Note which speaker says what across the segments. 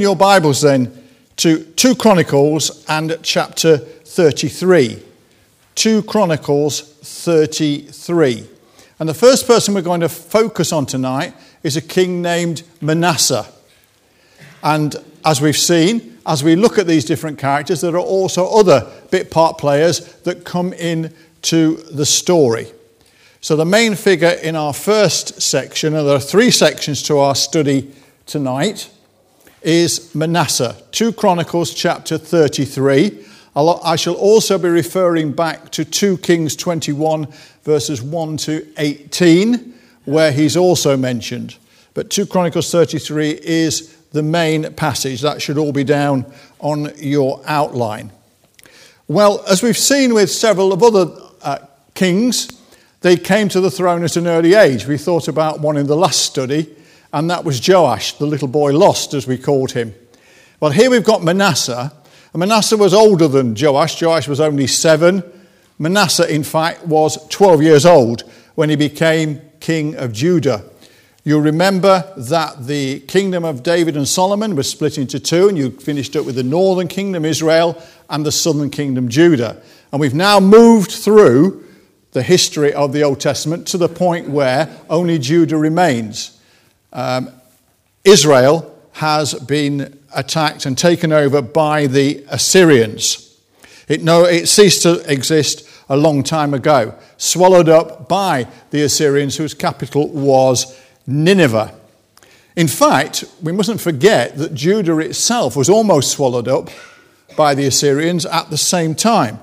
Speaker 1: your Bibles then to 2 Chronicles and chapter 33. 2 Chronicles 33. And the first person we're going to focus on tonight is a king named Manasseh. And as we've seen, as we look at these different characters, there are also other bit part players that come in to the story. So the main figure in our first section, and there are three sections to our study tonight is Manasseh. 2 Chronicles chapter 33. I shall also be referring back to 2 Kings 21, verses 1 to 18, where he's also mentioned. But 2 Chronicles 33 is the main passage. That should all be down on your outline. Well, as we've seen with several of other uh, kings, they came to the throne at an early age. We thought about one in the last study and that was Joash, the little boy lost, as we called him. Well, here we've got Manasseh. And Manasseh was older than Joash. Joash was only seven. Manasseh, in fact, was 12 years old when he became king of Judah. You'll remember that the kingdom of David and Solomon was split into two, and you finished up with the northern kingdom, Israel, and the southern kingdom, Judah. And we've now moved through the history of the Old Testament to the point where only Judah remains um, Israel has been attacked and taken over by the Assyrians. It, no, it ceased to exist a long time ago, swallowed up by the Assyrians, whose capital was Nineveh. In fact, we mustn't forget that Judah itself was almost swallowed up by the Assyrians at the same time.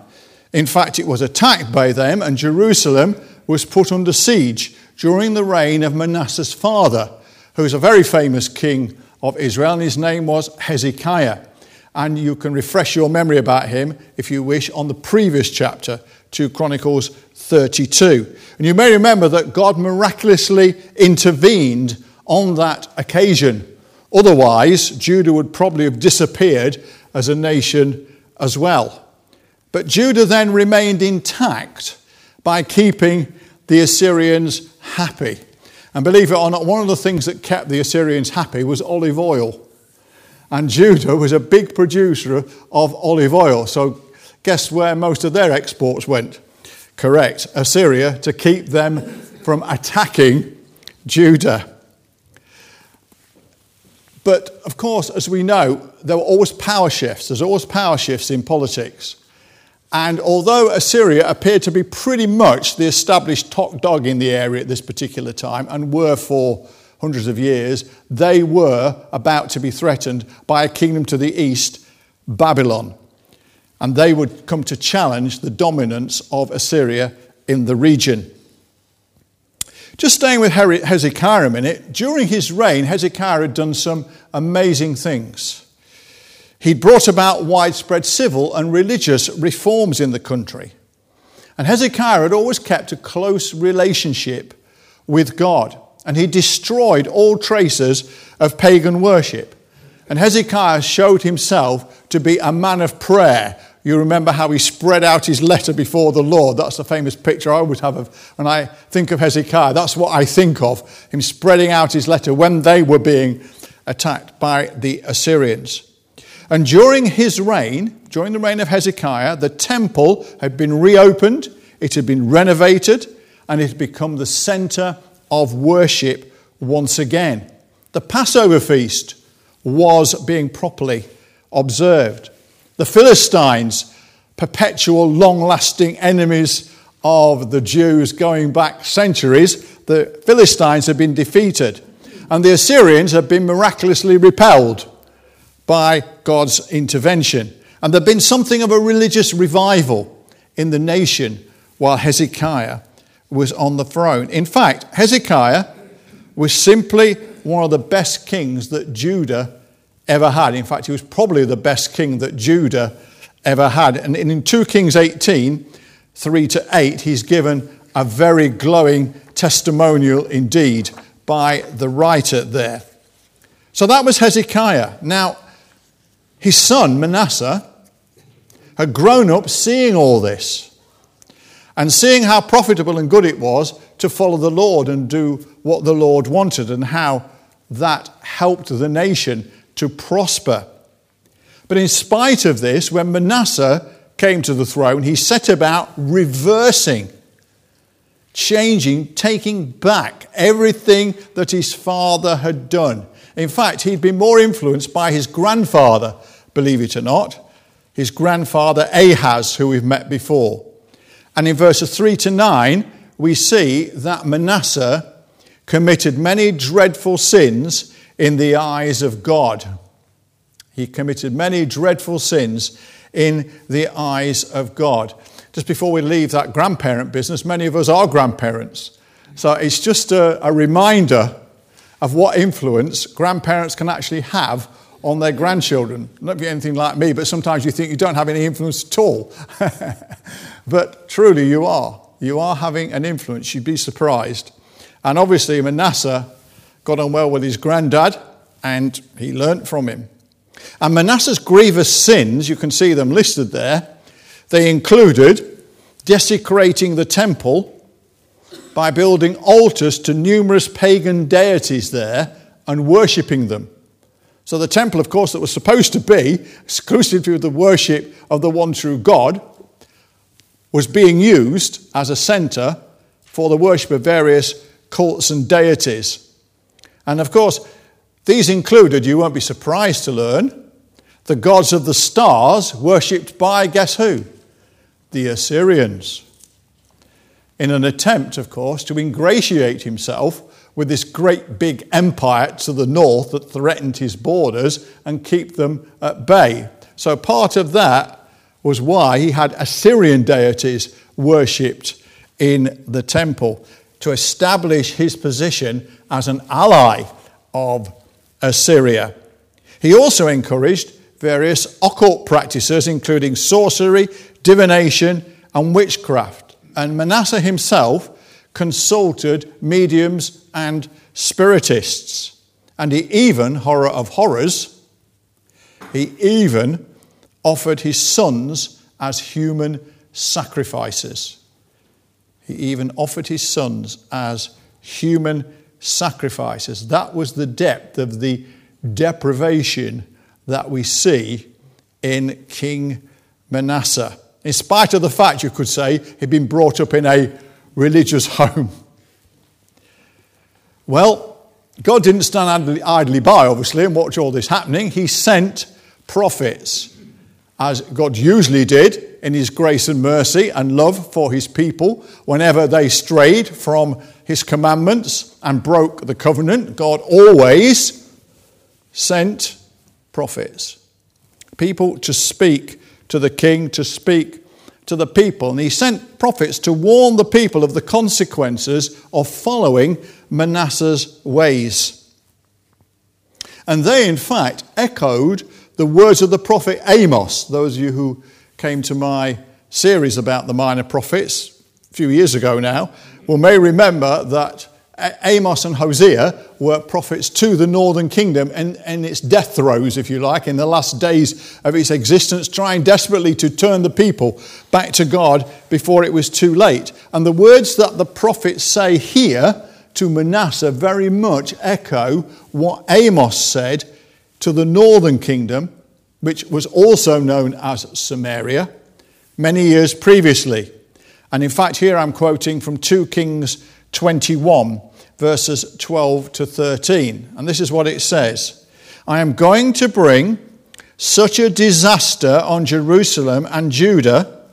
Speaker 1: In fact, it was attacked by them, and Jerusalem was put under siege during the reign of Manasseh's father, who was a very famous king of Israel, and his name was Hezekiah. And you can refresh your memory about him, if you wish, on the previous chapter, 2 Chronicles 32. And you may remember that God miraculously intervened on that occasion. Otherwise, Judah would probably have disappeared as a nation as well. But Judah then remained intact by keeping the Assyrians happy. And believe it or not, one of the things that kept the Assyrians happy was olive oil. And Judah was a big producer of olive oil. So, guess where most of their exports went? Correct, Assyria, to keep them from attacking Judah. But of course, as we know, there were always power shifts. There's always power shifts in politics. And although Assyria appeared to be pretty much the established top dog in the area at this particular time and were for hundreds of years, they were about to be threatened by a kingdom to the east, Babylon. And they would come to challenge the dominance of Assyria in the region. Just staying with Hezekiah a minute, during his reign, Hezekiah had done some amazing things. He'd brought about widespread civil and religious reforms in the country. And Hezekiah had always kept a close relationship with God. And he destroyed all traces of pagan worship. And Hezekiah showed himself to be a man of prayer. You remember how he spread out his letter before the Lord. That's the famous picture I always have of when I think of Hezekiah. That's what I think of him spreading out his letter when they were being attacked by the Assyrians. And during his reign, during the reign of Hezekiah, the temple had been reopened, it had been renovated, and it had become the center of worship once again. The Passover feast was being properly observed. The Philistines, perpetual, long lasting enemies of the Jews going back centuries, the Philistines had been defeated, and the Assyrians had been miraculously repelled by God's intervention. And there'd been something of a religious revival in the nation while Hezekiah was on the throne. In fact, Hezekiah was simply one of the best kings that Judah ever had. In fact, he was probably the best king that Judah ever had. And in 2 Kings 18, 3 to 8, he's given a very glowing testimonial indeed by the writer there. So that was Hezekiah. Now, his son, Manasseh, had grown up seeing all this and seeing how profitable and good it was to follow the Lord and do what the Lord wanted and how that helped the nation to prosper. But in spite of this, when Manasseh came to the throne, he set about reversing, changing, taking back everything that his father had done. In fact, he'd been more influenced by his grandfather, believe it or not, his grandfather Ahaz, who we've met before. And in verses 3 to 9, we see that Manasseh committed many dreadful sins in the eyes of God. He committed many dreadful sins in the eyes of God. Just before we leave that grandparent business, many of us are grandparents. So it's just a, a reminder of what influence grandparents can actually have on their grandchildren. Not be anything like me, but sometimes you think you don't have any influence at all. but truly, you are. You are having an influence. You'd be surprised. And obviously, Manasseh got on well with his granddad, and he learnt from him. And Manasseh's grievous sins, you can see them listed there, they included desecrating the temple by building altars to numerous pagan deities there and worshipping them. So, the temple, of course, that was supposed to be exclusively for the worship of the one true God, was being used as a center for the worship of various cults and deities. And of course, these included, you won't be surprised to learn, the gods of the stars worshipped by, guess who? The Assyrians. In an attempt, of course, to ingratiate himself with this great big empire to the north that threatened his borders and keep them at bay. So, part of that was why he had Assyrian deities worshipped in the temple to establish his position as an ally of Assyria. He also encouraged various occult practices, including sorcery, divination, and witchcraft. And Manasseh himself consulted mediums and spiritists. And he even, horror of horrors, he even offered his sons as human sacrifices. He even offered his sons as human sacrifices. That was the depth of the deprivation that we see in King Manasseh. In spite of the fact, you could say, he'd been brought up in a religious home. Well, God didn't stand idly by, obviously, and watch all this happening. He sent prophets, as God usually did in His grace and mercy and love for His people. Whenever they strayed from His commandments and broke the covenant, God always sent prophets. People to speak to the king, to speak to the people. And he sent prophets to warn the people of the consequences of following Manasseh's ways. And they, in fact, echoed the words of the prophet Amos. Those of you who came to my series about the minor prophets a few years ago now will may remember that Amos and Hosea were prophets to the northern kingdom and, and its death throes, if you like, in the last days of its existence, trying desperately to turn the people back to God before it was too late. And the words that the prophets say here to Manasseh very much echo what Amos said to the northern kingdom, which was also known as Samaria, many years previously. And in fact, here I'm quoting from 2 Kings 21, verses 12 to 13. And this is what it says I am going to bring such a disaster on Jerusalem and Judah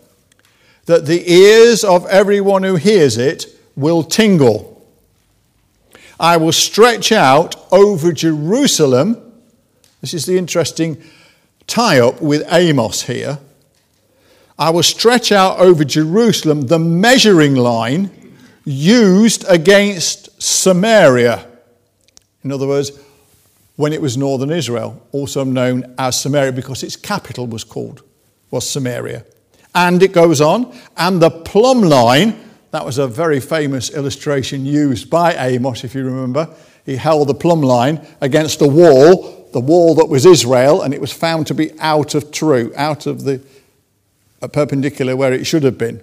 Speaker 1: that the ears of everyone who hears it will tingle. I will stretch out over Jerusalem. This is the interesting tie up with Amos here. I will stretch out over Jerusalem the measuring line used against Samaria. In other words, when it was northern Israel, also known as Samaria because its capital was called, was Samaria. And it goes on, and the plumb line, that was a very famous illustration used by Amos, if you remember. He held the plumb line against the wall, the wall that was Israel, and it was found to be out of true, out of the uh, perpendicular where it should have been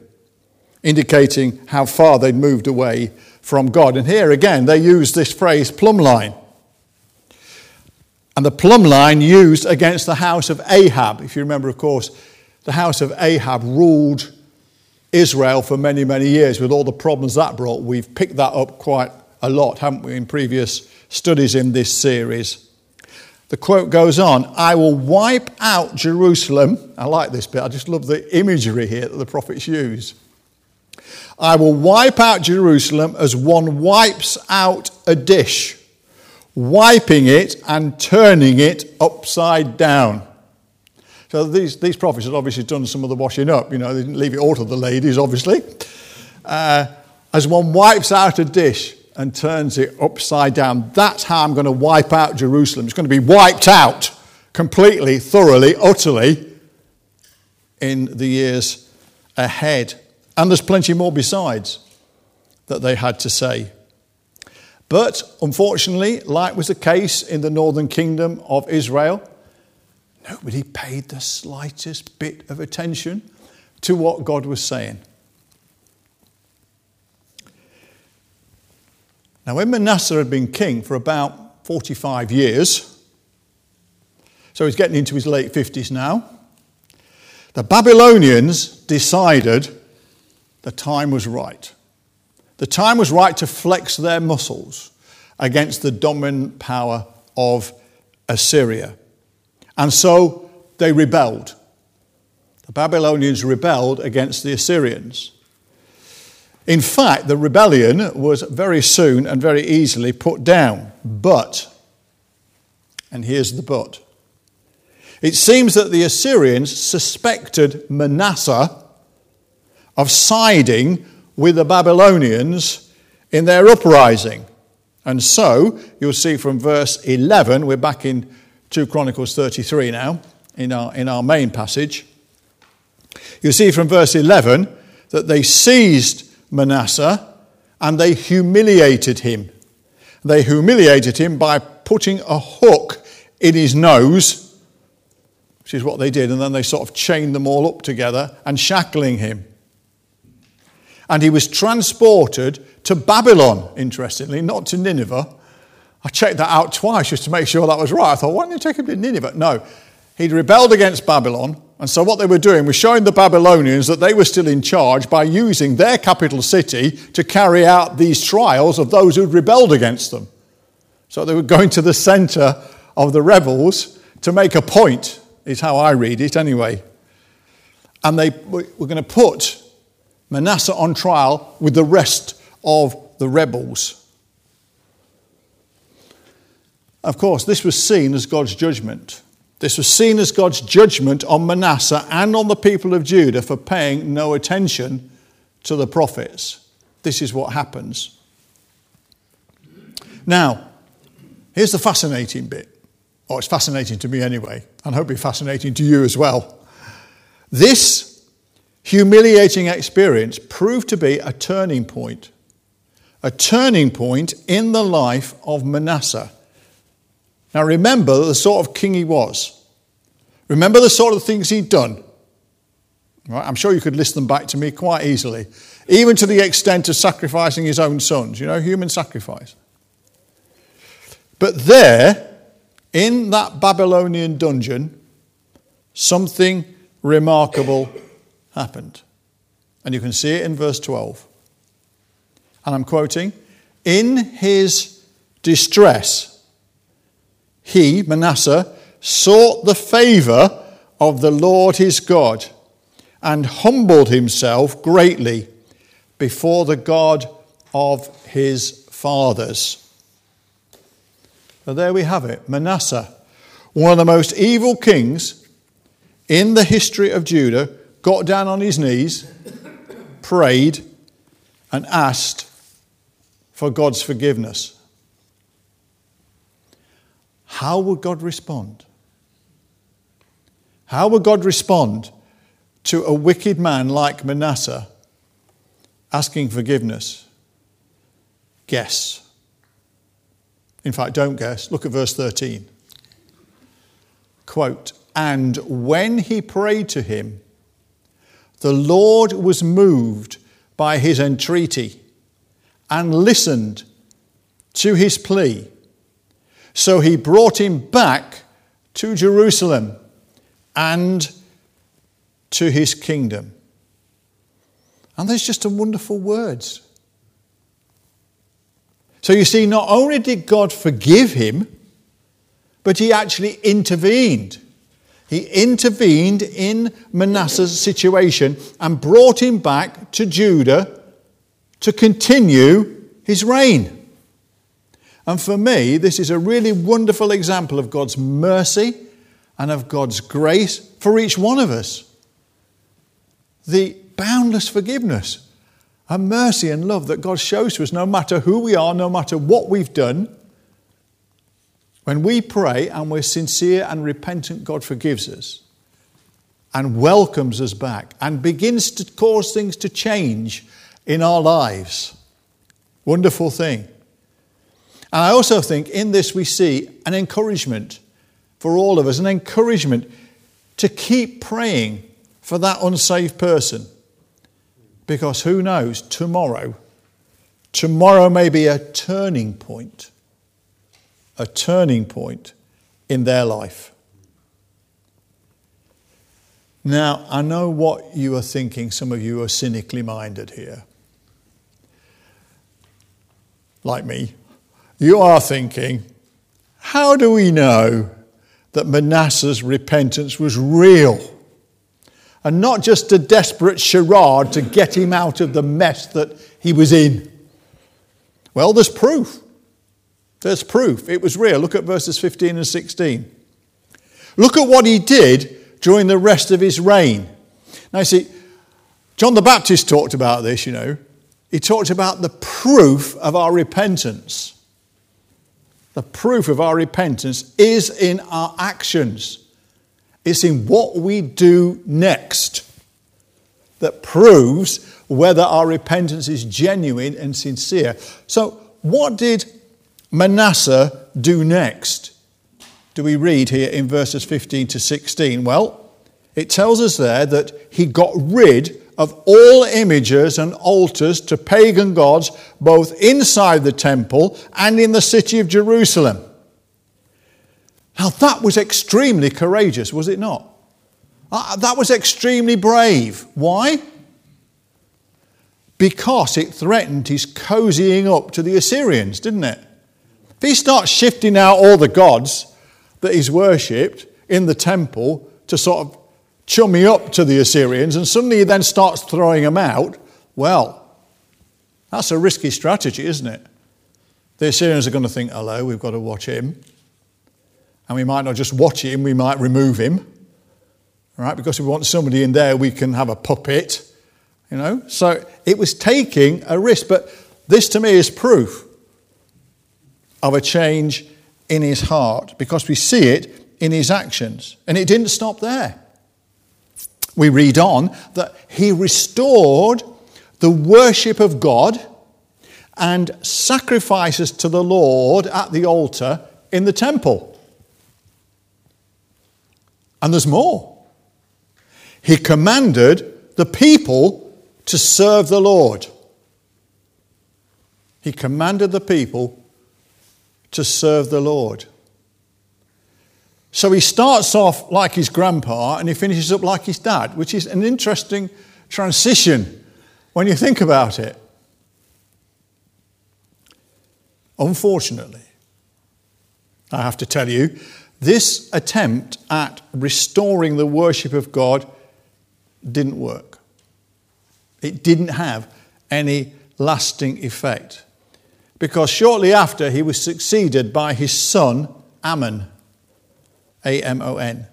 Speaker 1: indicating how far they'd moved away from God. And here again, they use this phrase plumb line. and the plumb line used against the house of Ahab. If you remember, of course, the house of Ahab ruled Israel for many, many years with all the problems that brought. We've picked that up quite a lot, haven't we, in previous studies in this series. The quote goes on I will wipe out Jerusalem. I like this bit, I just love the imagery here that the prophets use. I will wipe out Jerusalem as one wipes out a dish, wiping it and turning it upside down. So these, these prophets had obviously done some of the washing up. You know, they didn't leave it all to the ladies, obviously. Uh, as one wipes out a dish and turns it upside down, that's how I'm going to wipe out Jerusalem. It's going to be wiped out completely, thoroughly, utterly in the years ahead. And there's plenty more besides that they had to say. But unfortunately, like was the case in the northern kingdom of Israel, Nobody paid the slightest bit of attention to what God was saying. Now, when Manasseh had been king for about 45 years, so he's getting into his late 50s now, the Babylonians decided the time was right. The time was right to flex their muscles against the dominant power of Assyria. And so they rebelled. The Babylonians rebelled against the Assyrians. In fact, the rebellion was very soon and very easily put down. But, and here's the but, it seems that the Assyrians suspected Manasseh of siding with the Babylonians in their uprising. And so, you'll see from verse 11, we're back in 2 Chronicles 33 now, in our, in our main passage. You see from verse 11 that they seized Manasseh and they humiliated him. They humiliated him by putting a hook in his nose, which is what they did, and then they sort of chained them all up together and shackling him. And he was transported to Babylon, interestingly, not to Nineveh, I checked that out twice just to make sure that was right. I thought, why didn't they take him to Nineveh? No. He'd rebelled against Babylon, and so what they were doing was showing the Babylonians that they were still in charge by using their capital city to carry out these trials of those who'd rebelled against them. So they were going to the center of the rebels to make a point, is how I read it anyway. And they were going to put Manasseh on trial with the rest of the rebels. Of course, this was seen as God's judgment. This was seen as God's judgment on Manasseh and on the people of Judah for paying no attention to the prophets. This is what happens. Now, here's the fascinating bit. Oh, it's fascinating to me anyway, and hopefully fascinating to you as well. This humiliating experience proved to be a turning point, a turning point in the life of Manasseh. Now remember the sort of king he was. Remember the sort of things he'd done. Right? I'm sure you could list them back to me quite easily, even to the extent of sacrificing his own sons, you know, human sacrifice. But there, in that Babylonian dungeon, something remarkable happened. And you can see it in verse 12. And I'm quoting In his distress, he, Manasseh, sought the favor of the Lord his God and humbled himself greatly before the God of his fathers. So there we have it Manasseh, one of the most evil kings in the history of Judah, got down on his knees, prayed, and asked for God's forgiveness. How would God respond? How would God respond to a wicked man like Manasseh asking forgiveness? Guess. In fact, don't guess. Look at verse 13. Quote, and when he prayed to him, the Lord was moved by his entreaty and listened to his plea So he brought him back to Jerusalem and to his kingdom. And there's just some wonderful words. So you see, not only did God forgive him, but he actually intervened. He intervened in Manasseh's situation and brought him back to Judah to continue his reign. And for me, this is a really wonderful example of God's mercy and of God's grace for each one of us. The boundless forgiveness and mercy and love that God shows to us, no matter who we are, no matter what we've done. When we pray and we're sincere and repentant, God forgives us and welcomes us back and begins to cause things to change in our lives. Wonderful thing. And I also think in this we see an encouragement for all of us, an encouragement to keep praying for that unsaved person. Because who knows, tomorrow, tomorrow may be a turning point, a turning point in their life. Now, I know what you are thinking. Some of you are cynically minded here. Like me. You are thinking, how do we know that Manasseh's repentance was real? And not just a desperate charade to get him out of the mess that he was in. Well, there's proof. There's proof. It was real. Look at verses 15 and 16. Look at what he did during the rest of his reign. Now, you see, John the Baptist talked about this, you know. He talked about the proof of our repentance. The proof of our repentance is in our actions. It's in what we do next that proves whether our repentance is genuine and sincere. So, what did Manasseh do next? Do we read here in verses 15 to 16? Well, it tells us there that he got rid of all images and altars to pagan gods, both inside the temple and in the city of Jerusalem. Now, that was extremely courageous, was it not? Uh, that was extremely brave. Why? Because it threatened his cozying up to the Assyrians, didn't it? If he starts shifting out all the gods that he's worshipped in the temple to sort of chummy up to the Assyrians, and suddenly he then starts throwing them out, well, that's a risky strategy, isn't it? The Assyrians are going to think, hello, we've got to watch him. And we might not just watch him, we might remove him. Right? Because if we want somebody in there, we can have a puppet. You know? So it was taking a risk. But this to me is proof of a change in his heart because we see it in his actions. And it didn't stop there. We read on that he restored the worship of God and sacrifices to the Lord at the altar in the temple. And there's more. He commanded the people to serve the Lord. He commanded the people to serve the Lord. So he starts off like his grandpa and he finishes up like his dad, which is an interesting transition when you think about it. Unfortunately, I have to tell you, this attempt at restoring the worship of God didn't work. It didn't have any lasting effect. Because shortly after, he was succeeded by his son, Amon, A M O N,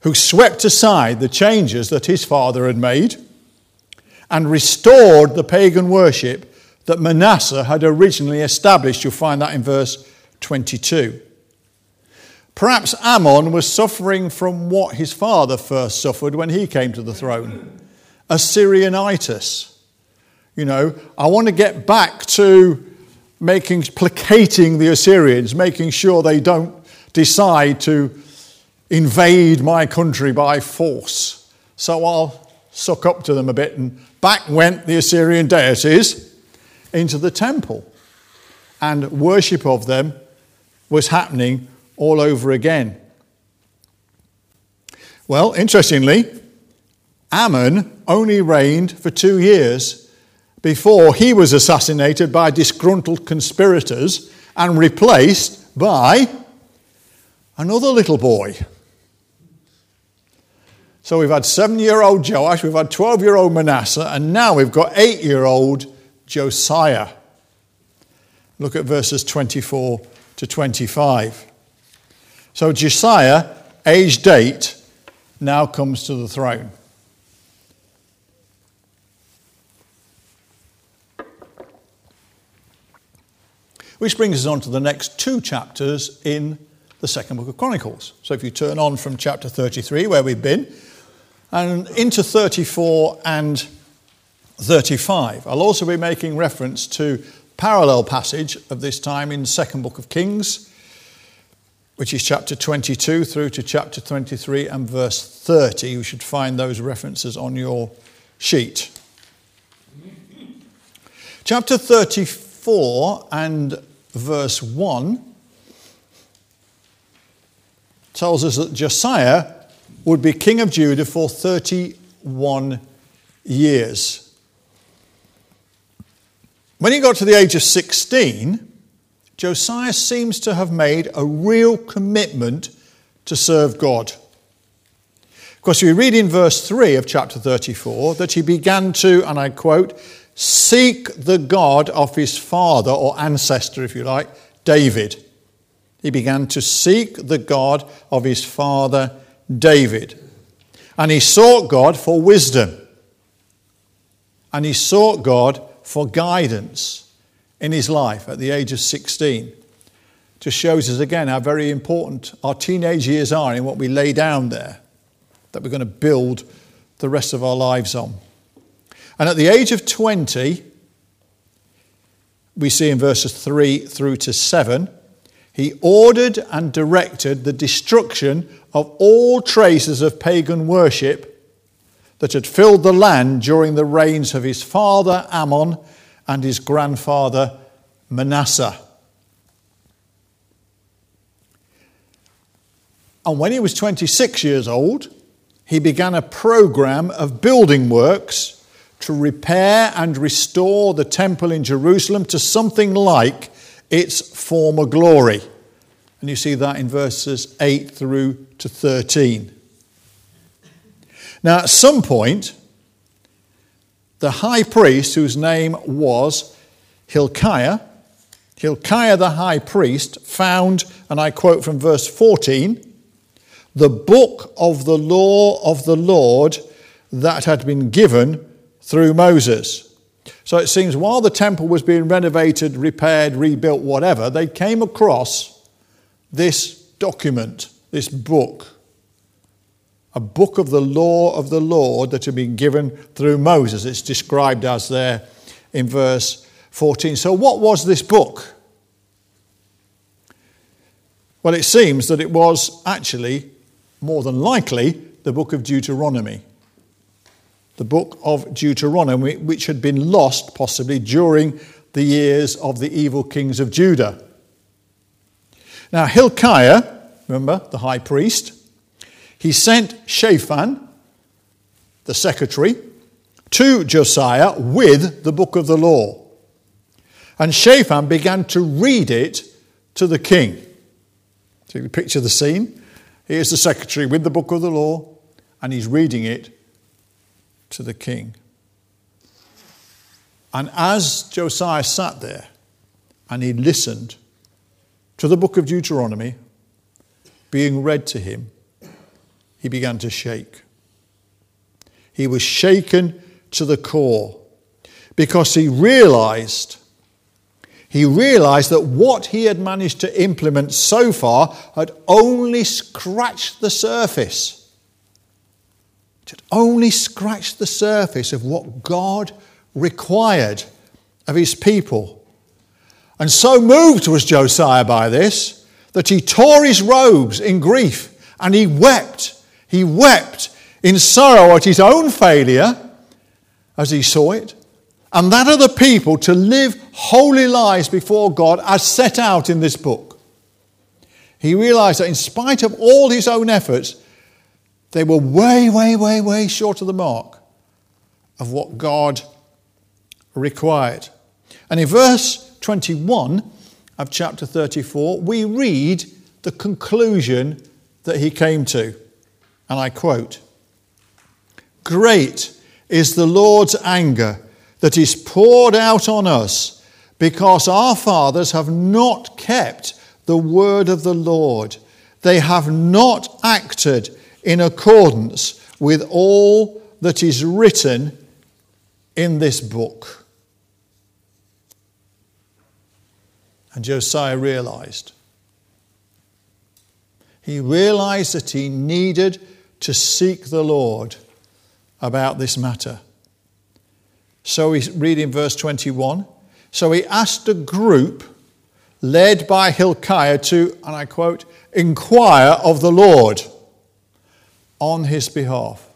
Speaker 1: who swept aside the changes that his father had made and restored the pagan worship that Manasseh had originally established. You'll find that in verse 22. Perhaps Amon was suffering from what his father first suffered when he came to the throne Assyrianitis. You know, I want to get back to making, placating the Assyrians, making sure they don't decide to invade my country by force. So I'll suck up to them a bit. And back went the Assyrian deities into the temple, and worship of them was happening all over again. Well, interestingly, Amon only reigned for two years before he was assassinated by disgruntled conspirators and replaced by another little boy. So we've had seven year old Joash, we've had 12 year old Manasseh, and now we've got eight year old Josiah. Look at verses 24 to 25. So Josiah, aged eight, now comes to the throne. Which brings us on to the next two chapters in the second book of Chronicles. So if you turn on from chapter 33, where we've been, and into 34 and 35. I'll also be making reference to parallel passage of this time in the second book of Kings, which is chapter 22 through to chapter 23 and verse 30. You should find those references on your sheet. Chapter 34 and verse 1 tells us that Josiah would be king of Judah for 31 years. When he got to the age of 16, Josiah seems to have made a real commitment to serve God. Of course, we read in verse 3 of chapter 34 that he began to, and I quote, seek the God of his father or ancestor, if you like, David. He began to seek the God of his father David. And he sought God for wisdom. And he sought God for guidance in his life at the age of 16. Just shows us again how very important our teenage years are in what we lay down there, that we're going to build the rest of our lives on. And at the age of 20, we see in verses 3 through to 7, he ordered and directed the destruction of all traces of pagan worship that had filled the land during the reigns of his father Amon and his grandfather Manasseh. And when he was 26 years old, he began a program of building works to repair and restore the temple in Jerusalem to something like its former glory. And you see that in verses 8 through to 13. Now, at some point, the high priest, whose name was Hilkiah, Hilkiah the high priest, found, and I quote from verse 14, the book of the law of the Lord that had been given through Moses. So it seems while the temple was being renovated, repaired, rebuilt, whatever, they came across this document, this book, a book of the law of the Lord that had been given through Moses. It's described as there in verse 14. So, what was this book? Well, it seems that it was actually, more than likely, the book of Deuteronomy. The book of Deuteronomy, which had been lost possibly during the years of the evil kings of Judah. Now, Hilkiah, remember, the high priest, he sent Shaphan, the secretary, to Josiah with the book of the law. And Shaphan began to read it to the king. So you picture the scene. Here's the secretary with the book of the law, and he's reading it to the king. And as Josiah sat there and he listened, to the book of Deuteronomy, being read to him, he began to shake. He was shaken to the core because he realized he realized that what he had managed to implement so far had only scratched the surface. Had only scratched the surface of what God required of his people. And so moved was Josiah by this that he tore his robes in grief and he wept. He wept in sorrow at his own failure as he saw it, and that of the people to live holy lives before God as set out in this book. He realized that in spite of all his own efforts, they were way, way, way, way short of the mark of what God required. And in verse 21 of chapter 34, we read the conclusion that he came to. And I quote Great is the Lord's anger that is poured out on us because our fathers have not kept the word of the Lord. They have not acted in accordance with all that is written in this book. And Josiah realized. He realized that he needed to seek the Lord about this matter. So we read in verse 21 So he asked a group led by Hilkiah to, and I quote, inquire of the Lord on his behalf.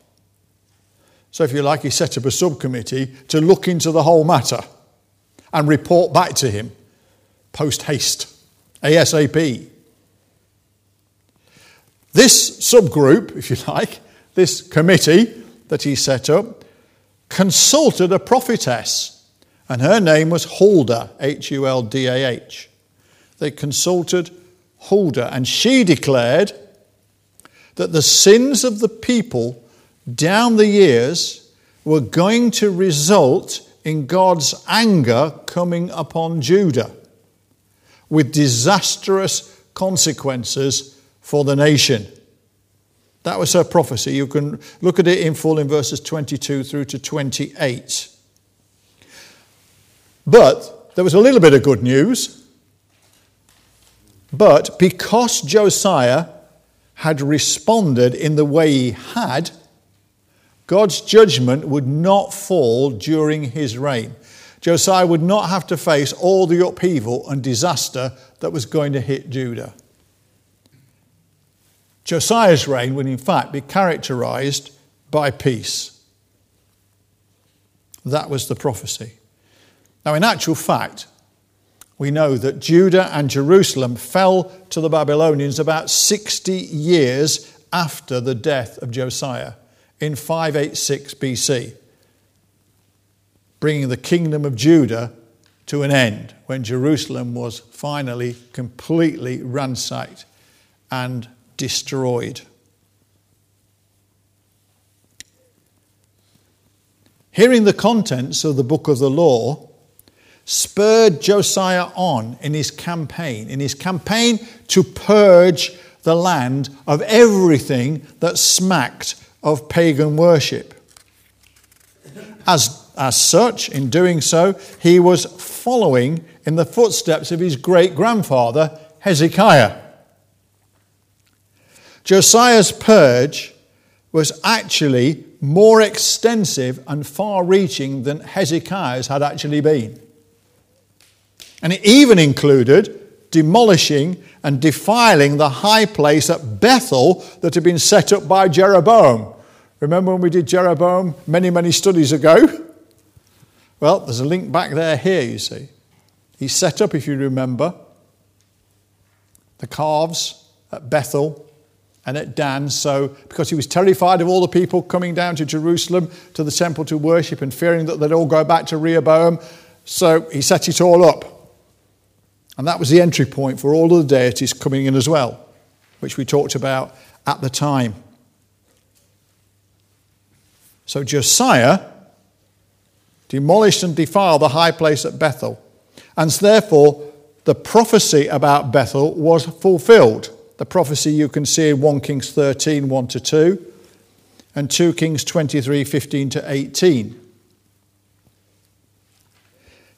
Speaker 1: So, if you like, he set up a subcommittee to look into the whole matter and report back to him post haste, ASAP. This subgroup, if you like, this committee that he set up, consulted a prophetess, and her name was Huldah, H U L D A H. They consulted Huldah, and she declared that the sins of the people down the years were going to result in God's anger coming upon Judah with disastrous consequences for the nation. That was her prophecy. You can look at it in full in verses 22 through to 28. But there was a little bit of good news. But because Josiah had responded in the way he had, God's judgment would not fall during his reign. Josiah would not have to face all the upheaval and disaster that was going to hit Judah. Josiah's reign would, in fact, be characterized by peace. That was the prophecy. Now, in actual fact, we know that Judah and Jerusalem fell to the Babylonians about 60 years after the death of Josiah in 586 BC, bringing the kingdom of Judah to an end when Jerusalem was finally completely ransacked and destroyed. Hearing the contents of the book of the law spurred Josiah on in his campaign, in his campaign to purge the land of everything that smacked of pagan worship. As, as such, in doing so, he was following in the footsteps of his great grandfather, Hezekiah. Josiah's purge was actually more extensive and far reaching than Hezekiah's had actually been. And it even included demolishing and defiling the high place at Bethel that had been set up by Jeroboam. Remember when we did Jeroboam many, many studies ago? Well, there's a link back there here, you see. He set up, if you remember, the calves at Bethel and at Dan. So, because he was terrified of all the people coming down to Jerusalem to the temple to worship and fearing that they'd all go back to Rehoboam, so he set it all up. And that was the entry point for all of the deities coming in as well, which we talked about at the time. So Josiah demolished and defiled the high place at Bethel. And therefore, the prophecy about Bethel was fulfilled. The prophecy you can see in 1 Kings 13, 1 to 2, and 2 Kings 23, 15 to 18.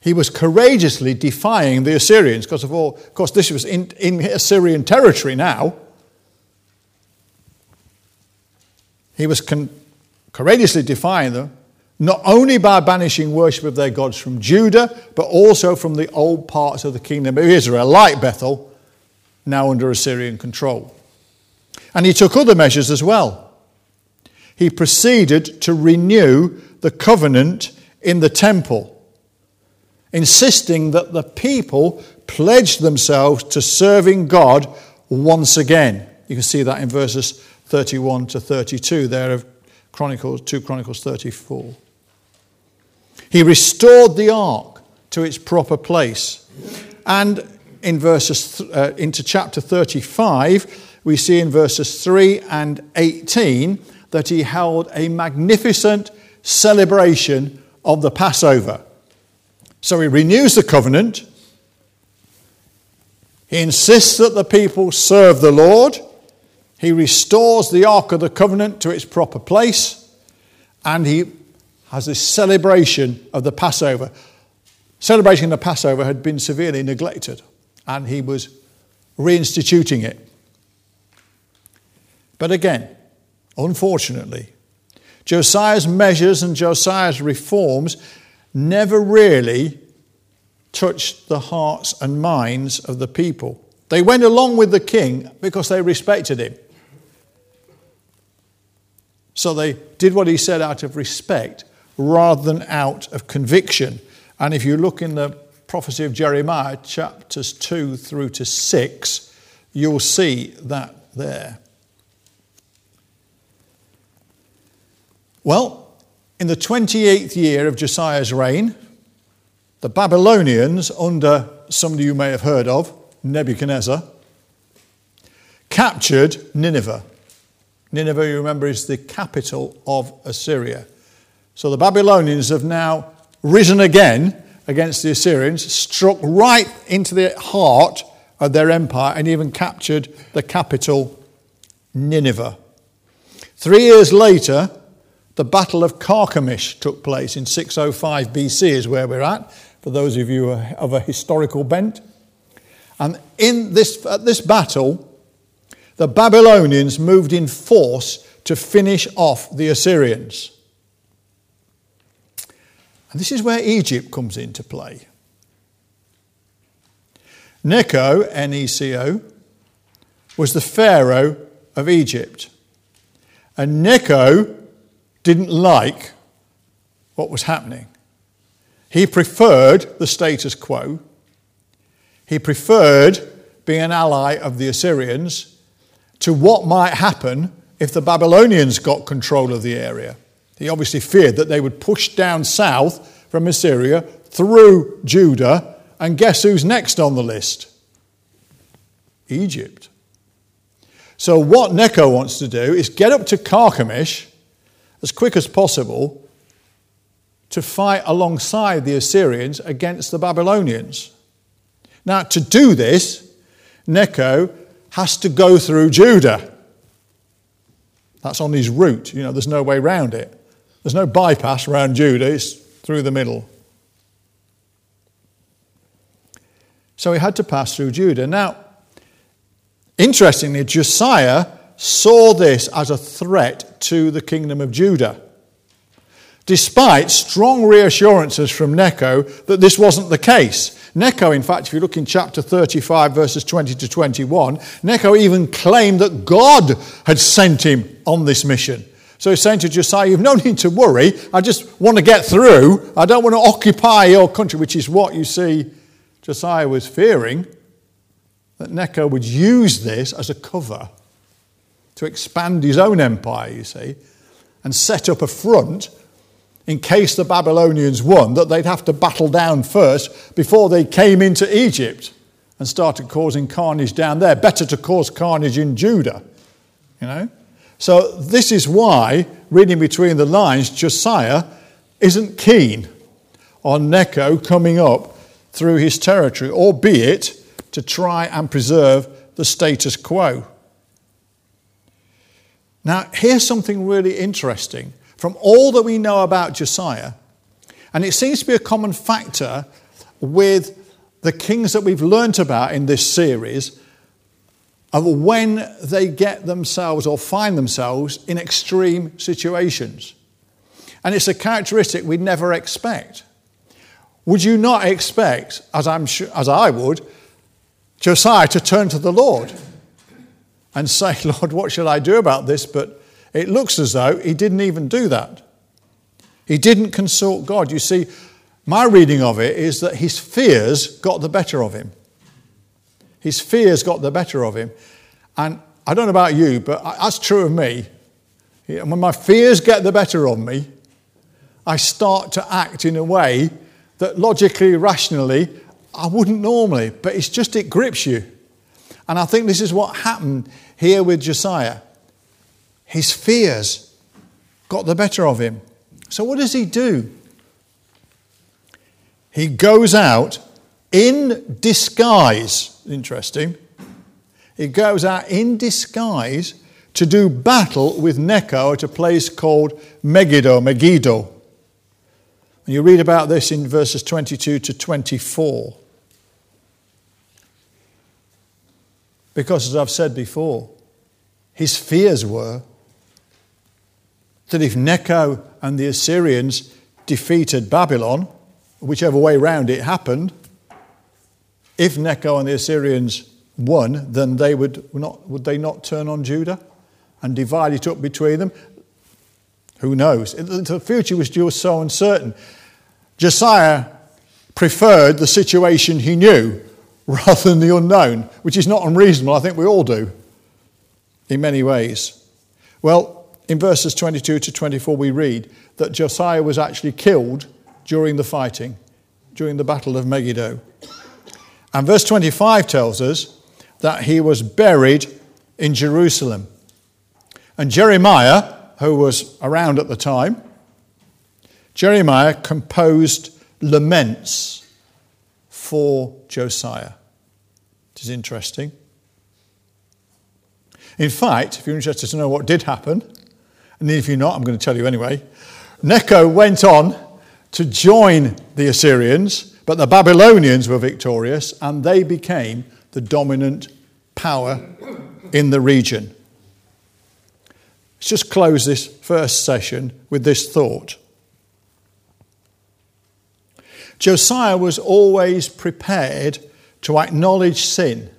Speaker 1: He was courageously defying the Assyrians, because of, all, of course, this was in, in Assyrian territory now. He was con- courageously defying them, not only by banishing worship of their gods from Judah, but also from the old parts of the kingdom of Israel, like Bethel, now under Assyrian control. And he took other measures as well. He proceeded to renew the covenant in the temple, insisting that the people pledged themselves to serving God once again. You can see that in verses 31 to 32 there of Chronicles, 2 Chronicles 34. He restored the ark to its proper place. And in verses uh, into chapter 35, we see in verses 3 and 18 that he held a magnificent celebration of the Passover. So he renews the covenant. He insists that the people serve the Lord. He restores the Ark of the Covenant to its proper place. And he has this celebration of the Passover. Celebrating the Passover had been severely neglected, and he was reinstituting it. But again, unfortunately, Josiah's measures and Josiah's reforms never really touched the hearts and minds of the people. They went along with the king because they respected him. So they did what he said out of respect rather than out of conviction. And if you look in the prophecy of Jeremiah, chapters 2 through to 6, you'll see that there. Well, in the 28th year of Josiah's reign, the Babylonians, under somebody you may have heard of, Nebuchadnezzar, captured Nineveh. Nineveh, you remember, is the capital of Assyria. So the Babylonians have now risen again against the Assyrians, struck right into the heart of their empire, and even captured the capital, Nineveh. Three years later, the Battle of Carchemish took place in 605 BC, is where we're at, for those of you of a historical bent. And in this, at this battle, the Babylonians moved in force to finish off the Assyrians. And this is where Egypt comes into play. Necho, N E C O, was the Pharaoh of Egypt. And Necho didn't like what was happening. He preferred the status quo. He preferred being an ally of the Assyrians to what might happen if the Babylonians got control of the area. He obviously feared that they would push down south from Assyria through Judah, and guess who's next on the list? Egypt. So, what Necho wants to do is get up to Carchemish as quick as possible to fight alongside the Assyrians against the Babylonians. Now, to do this, Necho has to go through Judah. That's on his route. You know, there's no way around it. There's no bypass around Judah, it's through the middle. So he had to pass through Judah. Now, interestingly, Josiah saw this as a threat to the kingdom of Judah, despite strong reassurances from Necho that this wasn't the case. Necho, in fact, if you look in chapter 35, verses 20 to 21, Necho even claimed that God had sent him on this mission. So he's saying to Josiah, You've no need to worry. I just want to get through. I don't want to occupy your country, which is what you see Josiah was fearing that Necho would use this as a cover to expand his own empire, you see, and set up a front in case the Babylonians won, that they'd have to battle down first before they came into Egypt and started causing carnage down there. Better to cause carnage in Judah, you know? So, this is why, reading between the lines, Josiah isn't keen on Necho coming up through his territory, albeit to try and preserve the status quo. Now, here's something really interesting. From all that we know about Josiah, and it seems to be a common factor with the kings that we've learnt about in this series, of when they get themselves or find themselves in extreme situations. And it's a characteristic we'd never expect. Would you not expect, as, I'm sure, as I would, Josiah to turn to the Lord? And say, Lord, what shall I do about this? But it looks as though he didn't even do that. He didn't consult God. You see, my reading of it is that his fears got the better of him. His fears got the better of him. And I don't know about you, but that's true of me. When my fears get the better of me, I start to act in a way that logically, rationally, I wouldn't normally, but it's just it grips you. And I think this is what happened here with Josiah. His fears got the better of him. So, what does he do? He goes out in disguise. Interesting. He goes out in disguise to do battle with Necho at a place called Megiddo, Megiddo. And you read about this in verses 22 to 24. Because, as I've said before, his fears were that if Necho and the Assyrians defeated Babylon, whichever way round it happened, if Necho and the Assyrians won, then they would not, would they not turn on Judah and divide it up between them? Who knows? The future was just so uncertain. Josiah preferred the situation he knew rather than the unknown, which is not unreasonable. I think we all do in many ways. Well, in verses 22 to 24, we read that Josiah was actually killed during the fighting, during the Battle of Megiddo. And verse 25 tells us that he was buried in Jerusalem. And Jeremiah, who was around at the time, Jeremiah composed laments for Josiah. It is interesting. In fact, if you're interested to know what did happen, and if you're not, I'm going to tell you anyway. Necho went on to join the Assyrians, but the Babylonians were victorious and they became the dominant power in the region. Let's just close this first session with this thought. Josiah was always prepared to acknowledge sin.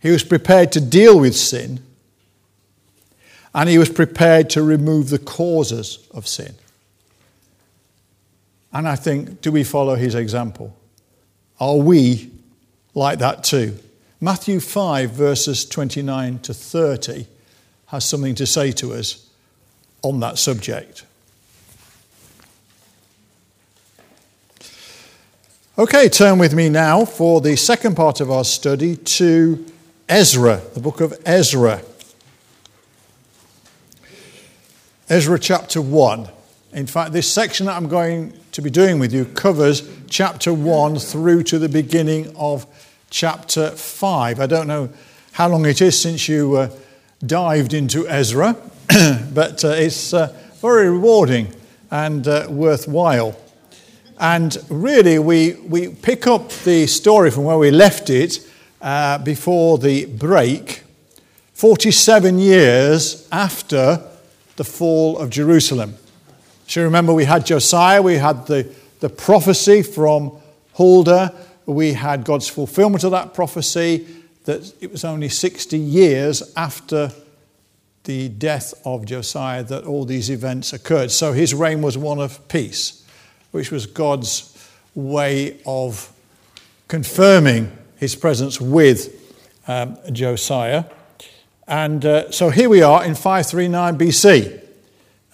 Speaker 1: He was prepared to deal with sin. And he was prepared to remove the causes of sin. And I think, do we follow his example? Are we like that too? Matthew 5, verses 29 to 30, has something to say to us on that subject. Okay, turn with me now for the second part of our study to Ezra, the book of Ezra. Ezra chapter 1. In fact, this section that I'm going to be doing with you covers chapter 1 through to the beginning of chapter 5. I don't know how long it is since you uh, dived into Ezra, but uh, it's uh, very rewarding and uh, worthwhile. And really, we, we pick up the story from where we left it uh, before the break, 47 years after the fall of Jerusalem. So remember, we had Josiah, we had the, the prophecy from Huldah, we had God's fulfillment of that prophecy, that it was only 60 years after the death of Josiah that all these events occurred. So his reign was one of peace which was God's way of confirming his presence with um, Josiah. And uh, so here we are in 539 BC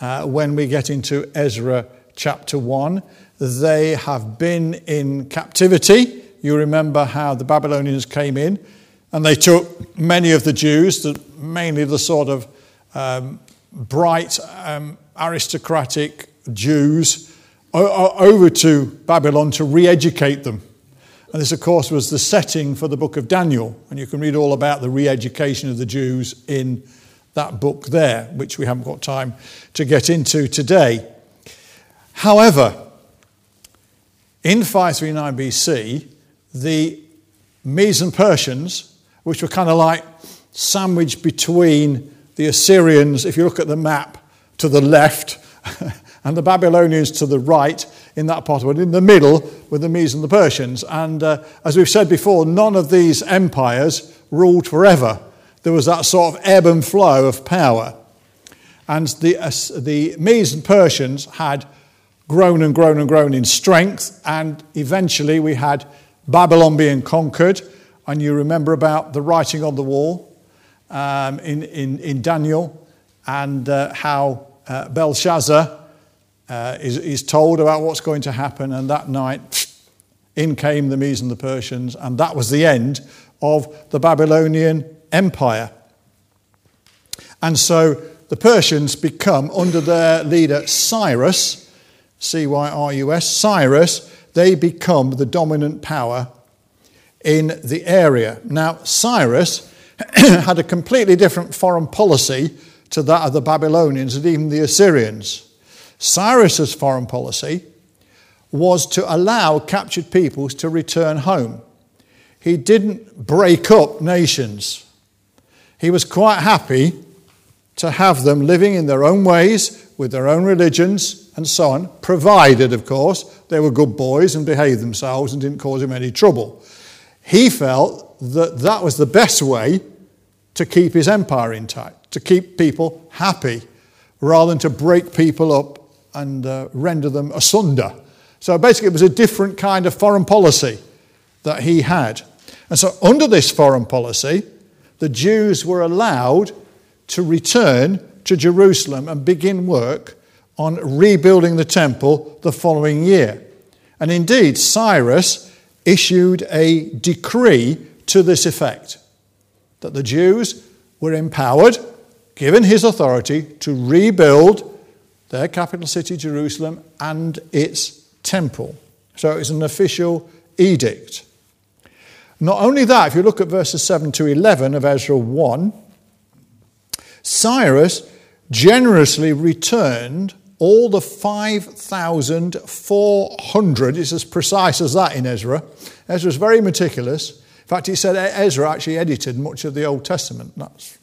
Speaker 1: uh, when we get into Ezra chapter 1. They have been in captivity. You remember how the Babylonians came in and they took many of the Jews, mainly the sort of um, bright, um, aristocratic Jews over to Babylon to re educate them. And this, of course, was the setting for the book of Daniel. And you can read all about the re education of the Jews in that book there, which we haven't got time to get into today. However, in 539 BC, the Medes and Persians, which were kind of like sandwiched between the Assyrians, if you look at the map to the left, and the Babylonians to the right in that part of it. In the middle were the Medes and the Persians. And uh, as we've said before, none of these empires ruled forever. There was that sort of ebb and flow of power. And the, uh, the Medes and Persians had grown and grown and grown in strength, and eventually we had Babylon being conquered. And you remember about the writing on the wall um, in, in, in Daniel and uh, how uh, Belshazzar uh, is, is told about what's going to happen, and that night, in came the Medes and the Persians, and that was the end of the Babylonian Empire. And so the Persians become, under their leader Cyrus, C Y R U S, Cyrus, they become the dominant power in the area. Now, Cyrus had a completely different foreign policy to that of the Babylonians and even the Assyrians. Cyrus's foreign policy was to allow captured peoples to return home. He didn't break up nations. He was quite happy to have them living in their own ways, with their own religions, and so on, provided, of course, they were good boys and behaved themselves and didn't cause him any trouble. He felt that that was the best way to keep his empire intact, to keep people happy, rather than to break people up and uh, render them asunder. So basically, it was a different kind of foreign policy that he had. And so, under this foreign policy, the Jews were allowed to return to Jerusalem and begin work on rebuilding the temple the following year. And indeed, Cyrus issued a decree to this effect that the Jews were empowered, given his authority, to rebuild their capital city, Jerusalem, and its temple. So it's an official edict. Not only that, if you look at verses 7 to 11 of Ezra 1, Cyrus generously returned all the 5,400, it's as precise as that in Ezra. Ezra is very meticulous. In fact, he said Ezra actually edited much of the Old Testament. That's,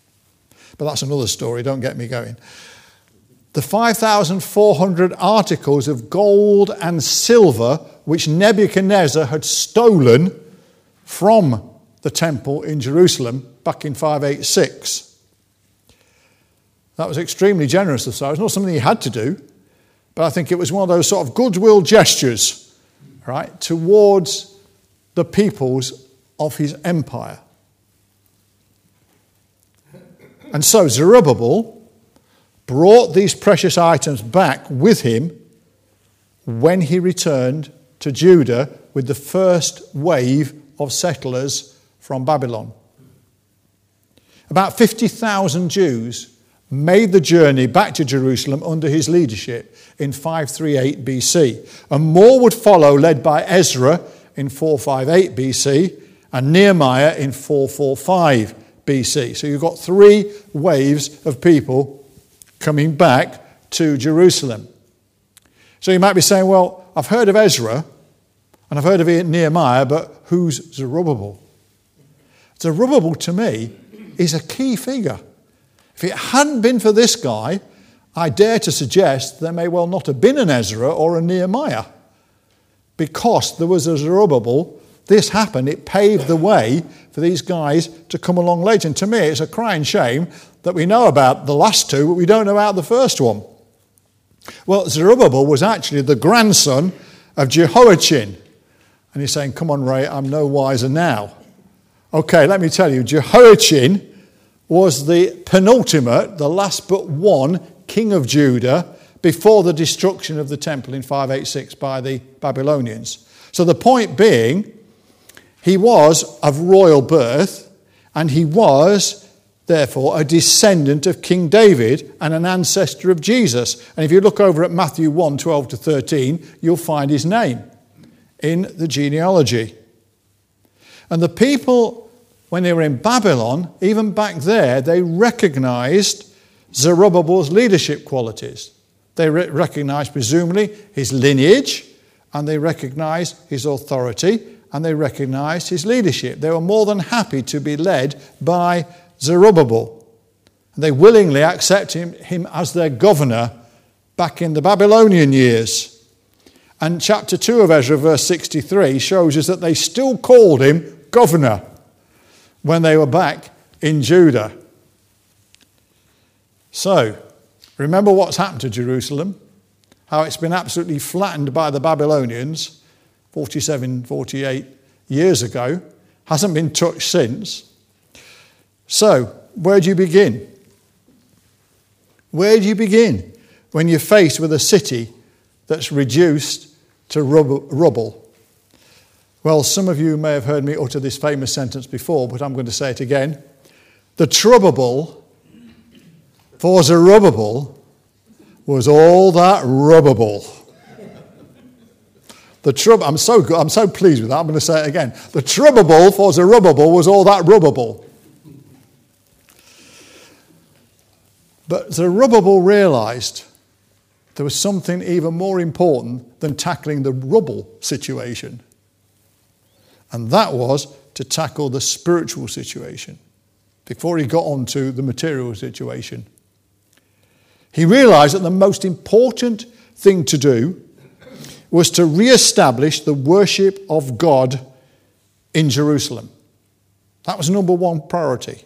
Speaker 1: but that's another story, don't get me going. The 5,400 articles of gold and silver which Nebuchadnezzar had stolen from the temple in Jerusalem back in 586 that was extremely generous of Cyrus. Not something he had to do, but I think it was one of those sort of goodwill gestures, right, towards the peoples of his empire. And so Zerubbabel brought these precious items back with him when he returned to Judah with the first wave of settlers from Babylon. About 50,000 Jews made the journey back to Jerusalem under his leadership in 538 BC. And more would follow, led by Ezra in 458 BC and Nehemiah in 445 BC. So you've got three waves of people coming back to Jerusalem. So you might be saying, well, I've heard of Ezra and I've heard of Nehemiah, but who's Zerubbabel? Zerubbabel to me is a key figure if it hadn't been for this guy, I dare to suggest there may well not have been an Ezra or a Nehemiah. Because there was a Zerubbabel, this happened. It paved the way for these guys to come along later. And to me, it's a crying shame that we know about the last two, but we don't know about the first one. Well, Zerubbabel was actually the grandson of Jehoiachin. And he's saying, Come on, Ray, I'm no wiser now. Okay, let me tell you, Jehoiachin was the penultimate, the last but one king of Judah before the destruction of the temple in 586 by the Babylonians. So the point being, he was of royal birth and he was therefore a descendant of King David and an ancestor of Jesus. And if you look over at Matthew 1 12 to 13, you'll find his name in the genealogy. And the people when they were in Babylon, even back there, they recognized Zerubbabel's leadership qualities. They re- recognized, presumably, his lineage, and they recognized his authority, and they recognized his leadership. They were more than happy to be led by Zerubbabel. And they willingly accepted him, him as their governor back in the Babylonian years. And chapter 2 of Ezra, verse 63, shows us that they still called him governor when they were back in Judah. So, remember what's happened to Jerusalem, how it's been absolutely flattened by the Babylonians 47, 48 years ago, hasn't been touched since. So, where do you begin? Where do you begin when you're faced with a city that's reduced to rubble? Well, some of you may have heard me utter this famous sentence before, but I'm going to say it again. The trouble for Zerubbabel was all that rubbable. The trouble, I'm so I'm so pleased with that, I'm going to say it again. The trouble for Zerubbabel was all that rubbable. But Zerubbabel realized there was something even more important than tackling the rubble situation. And that was to tackle the spiritual situation before he got on to the material situation. He realized that the most important thing to do was to re-establish the worship of God in Jerusalem. That was number one priority.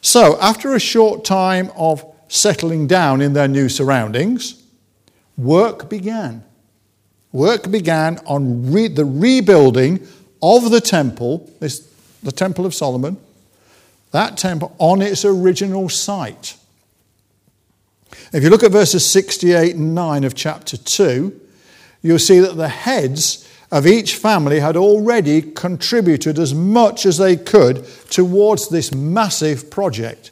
Speaker 1: So, after a short time of settling down in their new surroundings, work began. Work began on re- the rebuilding of the temple, this, the Temple of Solomon, that temple on its original site. If you look at verses 68 and 9 of chapter 2, you'll see that the heads of each family had already contributed as much as they could towards this massive project.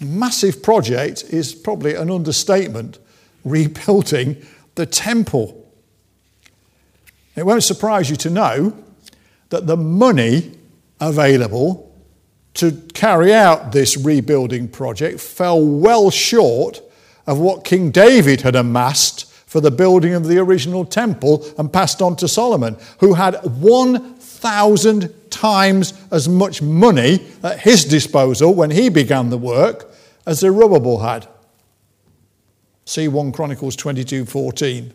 Speaker 1: Massive project is probably an understatement, rebuilding the temple. It won't surprise you to know that the money available to carry out this rebuilding project fell well short of what King David had amassed for the building of the original temple and passed on to Solomon, who had 1,000 times as much money at his disposal when he began the work as Zerubbabel had. See 1 Chronicles 22 14.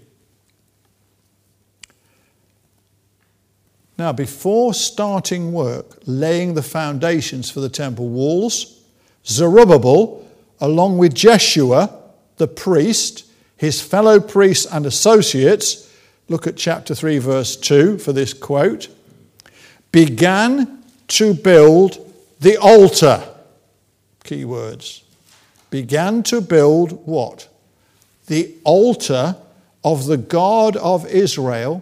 Speaker 1: Now, before starting work, laying the foundations for the temple walls, Zerubbabel, along with Jeshua, the priest, his fellow priests and associates, look at chapter 3, verse 2 for this quote, began to build the altar. Key words. Began to build what? The altar of the God of Israel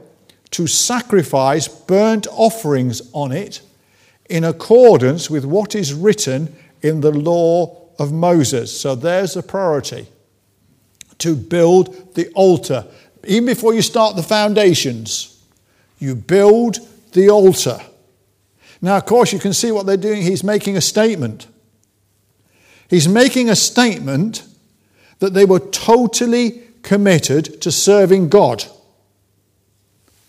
Speaker 1: to sacrifice burnt offerings on it in accordance with what is written in the law of Moses. So there's a priority to build the altar. Even before you start the foundations, you build the altar. Now, of course, you can see what they're doing. He's making a statement. He's making a statement that they were totally committed to serving God.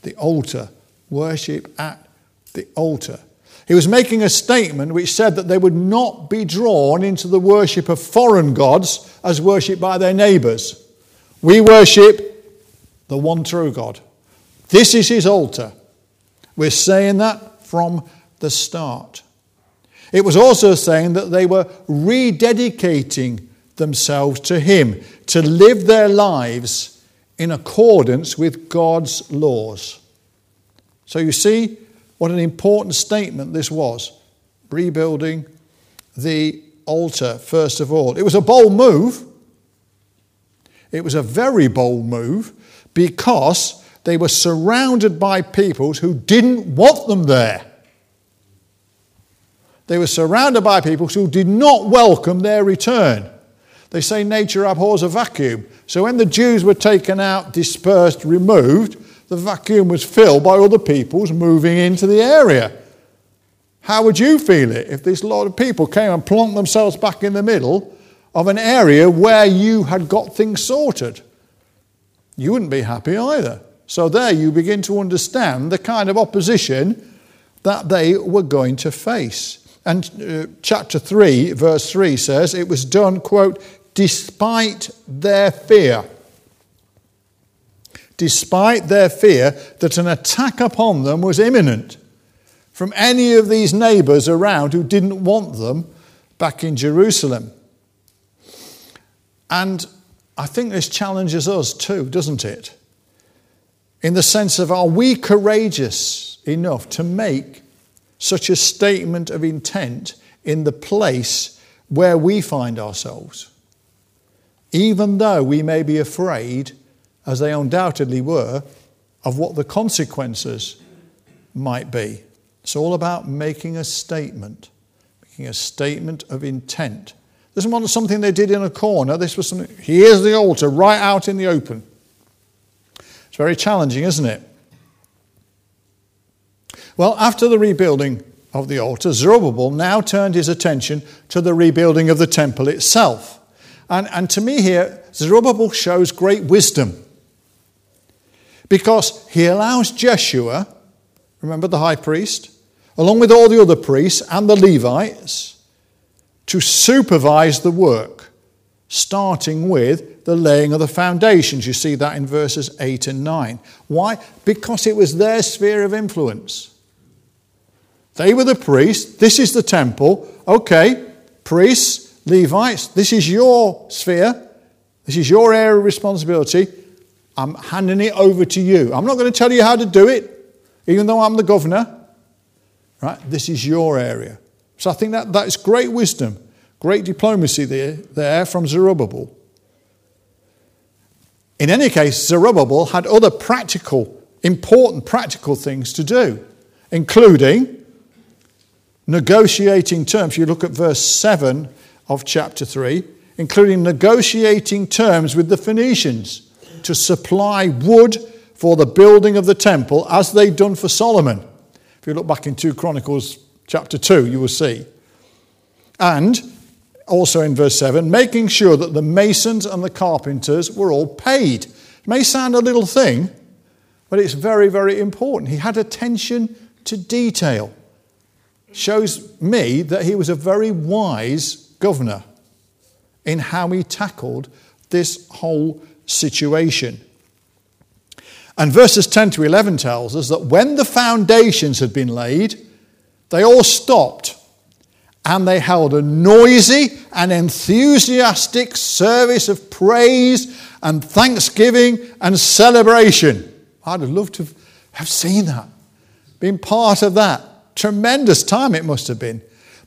Speaker 1: The altar, worship at the altar. He was making a statement which said that they would not be drawn into the worship of foreign gods as worshipped by their neighbours. We worship the one true God. This is his altar. We're saying that from the start. It was also saying that they were rededicating themselves to him to live their lives in accordance with God's laws. So you see what an important statement this was rebuilding the altar, first of all. It was a bold move. It was a very bold move because they were surrounded by peoples who didn't want them there. They were surrounded by peoples who did not welcome their return. They say nature abhors a vacuum. So when the Jews were taken out, dispersed, removed, the vacuum was filled by other peoples moving into the area. How would you feel it if this lot of people came and plonked themselves back in the middle of an area where you had got things sorted. You wouldn't be happy either. So there you begin to understand the kind of opposition that they were going to face. And uh, chapter 3, verse 3 says, It was done, quote, despite their fear. Despite their fear that an attack upon them was imminent from any of these neighbors around who didn't want them back in Jerusalem. And I think this challenges us too, doesn't it? In the sense of, are we courageous enough to make such a statement of intent in the place where we find ourselves. Even though we may be afraid, as they undoubtedly were, of what the consequences might be. It's all about making a statement, making a statement of intent. This wasn't something they did in a corner. This was something, here's the altar right out in the open. It's very challenging, isn't it? Well, after the rebuilding of the altar, Zerubbabel now turned his attention to the rebuilding of the temple itself. And, and to me, here, Zerubbabel shows great wisdom because he allows Jeshua, remember the high priest, along with all the other priests and the Levites, to supervise the work, starting with the laying of the foundations. You see that in verses 8 and 9. Why? Because it was their sphere of influence. They were the priests, this is the temple. Okay, priests, Levites, this is your sphere, this is your area of responsibility. I'm handing it over to you. I'm not going to tell you how to do it, even though I'm the governor. Right? This is your area. So I think that that's great wisdom, great diplomacy there, there from Zerubbabel. In any case, Zerubbabel had other practical, important practical things to do, including negotiating terms. You look at verse 7 of chapter 3, including negotiating terms with the Phoenicians to supply wood for the building of the temple as they'd done for Solomon. If you look back in 2 Chronicles chapter 2, you will see. And also in verse 7, making sure that the masons and the carpenters were all paid. It may sound a little thing, but it's very, very important. He had attention to detail. Shows me that he was a very wise governor in how he tackled this whole situation. And verses 10 to 11 tells us that when the foundations had been laid, they all stopped and they held a noisy and enthusiastic service of praise and thanksgiving and celebration. I'd have loved to have seen that, been part of that. Tremendous time it must have been.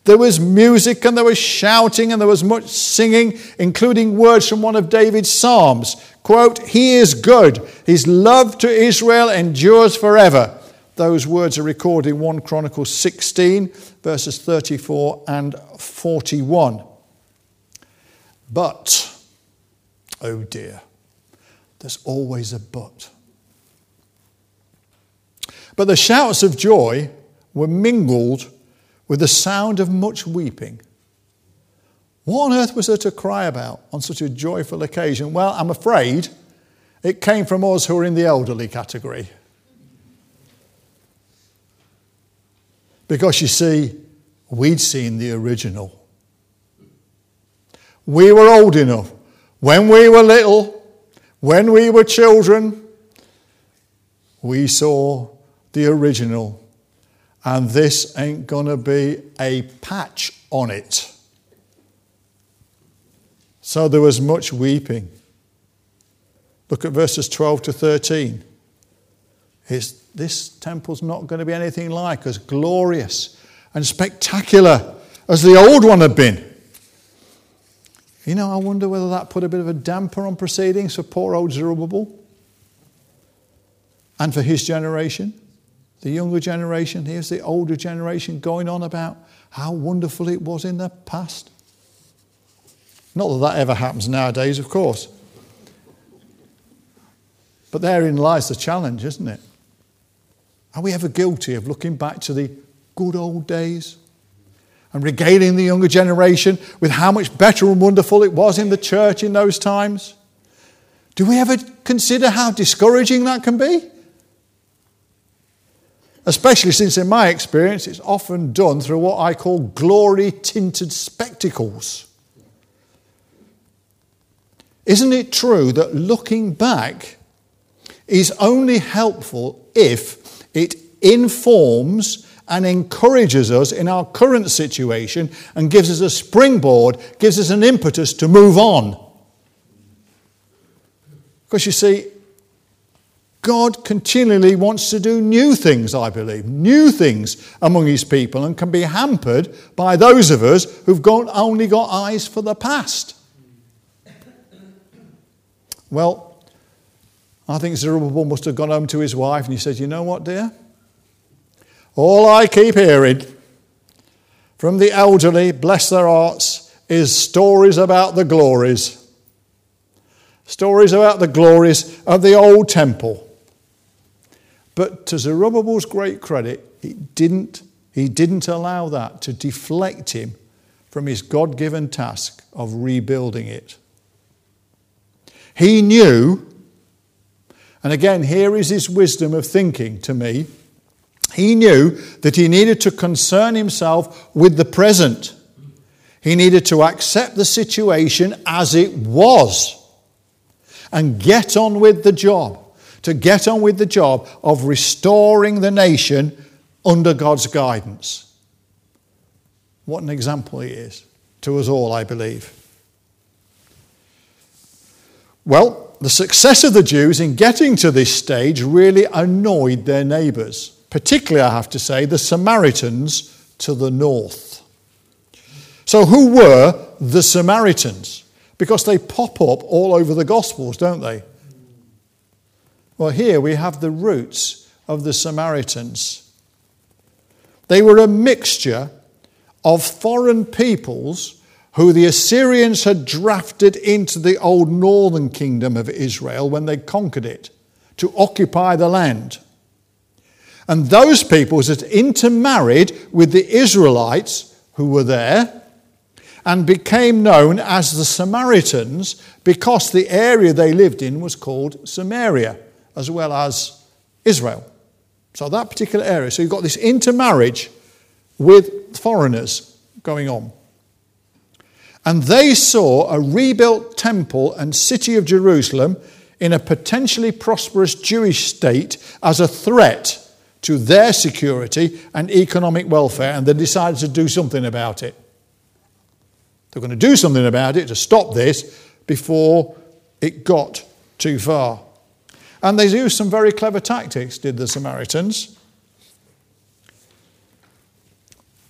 Speaker 1: There was music and there was shouting and there was much singing, including words from one of David's Psalms. Quote, He is good. His love to Israel endures forever. Those words are recorded in 1 Chronicles 16, verses 34 and 41. But, oh dear, there's always a but. But the shouts of joy were mingled with the sound of much weeping. What on earth was there to cry about on such a joyful occasion? Well, I'm afraid it came from us who are in the elderly category. Because you see, we'd seen the original. We were old enough. When we were little, when we were children, we saw the original and this ain't going to be a patch on it. So there was much weeping. Look at verses 12 to 13. It's, this temple's not going to be anything like as glorious and spectacular as the old one had been. You know, I wonder whether that put a bit of a damper on proceedings for poor old Zerubbabel and for his generation the younger generation, here's the older generation going on about how wonderful it was in the past. Not that that ever happens nowadays, of course. But therein lies the challenge, isn't it? Are we ever guilty of looking back to the good old days and regaling the younger generation with how much better and wonderful it was in the church in those times? Do we ever consider how discouraging that can be? especially since, in my experience, it's often done through what I call glory tinted spectacles. Isn't it true that looking back is only helpful if it informs and encourages us in our current situation and gives us a springboard, gives us an impetus to move on? Because you see, God continually wants to do new things, I believe, new things among his people, and can be hampered by those of us who've got, only got eyes for the past. Well, I think Zerubbabel must have gone home to his wife and he said, You know what, dear? All I keep hearing from the elderly, bless their hearts, is stories about the glories. Stories about the glories of the old temple. But to Zerubbabel's great credit, he didn't, he didn't allow that to deflect him from his God given task of rebuilding it. He knew, and again, here is his wisdom of thinking to me. He knew that he needed to concern himself with the present. He needed to accept the situation as it was and get on with the job to get on with the job of restoring the nation under God's guidance. What an example he is to us all, I believe. Well, the success of the Jews in getting to this stage really annoyed their neighbours, particularly, I have to say, the Samaritans to the north. So, who were the Samaritans? Because they pop up all over the Gospels, don't they? Well, here we have the roots of the Samaritans. They were a mixture of foreign peoples who the Assyrians had drafted into the old northern kingdom of Israel when they conquered it to occupy the land. And those peoples had intermarried with the Israelites who were there and became known as the Samaritans because the area they lived in was called Samaria as well as Israel. So that particular area. So you've got this intermarriage with foreigners going on. And they saw a rebuilt temple and city of Jerusalem in a potentially prosperous Jewish state as a threat to their security and economic welfare, and they decided to do something about it. They're going to do something about it to stop this before it got too far. And they used some very clever tactics, did the Samaritans.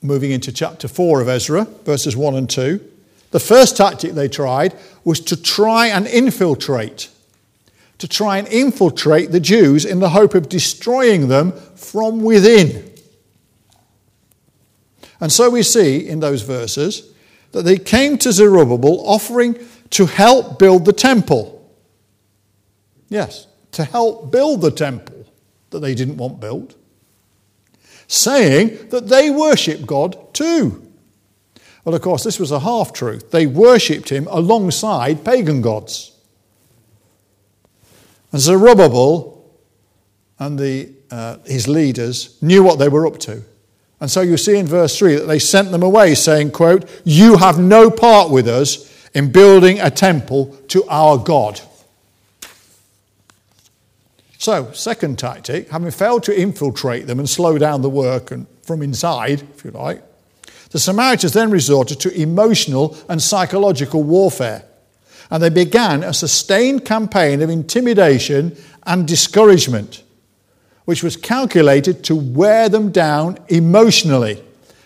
Speaker 1: Moving into chapter 4 of Ezra, verses 1 and 2. The first tactic they tried was to try and infiltrate, to try and infiltrate the Jews in the hope of destroying them from within. And so we see in those verses that they came to Zerubbabel offering to help build the temple. Yes, to help build the temple that they didn't want built, saying that they worship God too. Well, of course, this was a half truth. They worshipped him alongside pagan gods. And Zerubbabel and the, uh, his leaders knew what they were up to. And so you see in verse 3 that they sent them away, saying, quote, You have no part with us in building a temple to our God. So, second tactic, having failed to infiltrate them and slow down the work and from inside, if you like, the Samaritans then resorted to emotional and psychological warfare. And they began a sustained campaign of intimidation and discouragement, which was calculated to wear them down emotionally,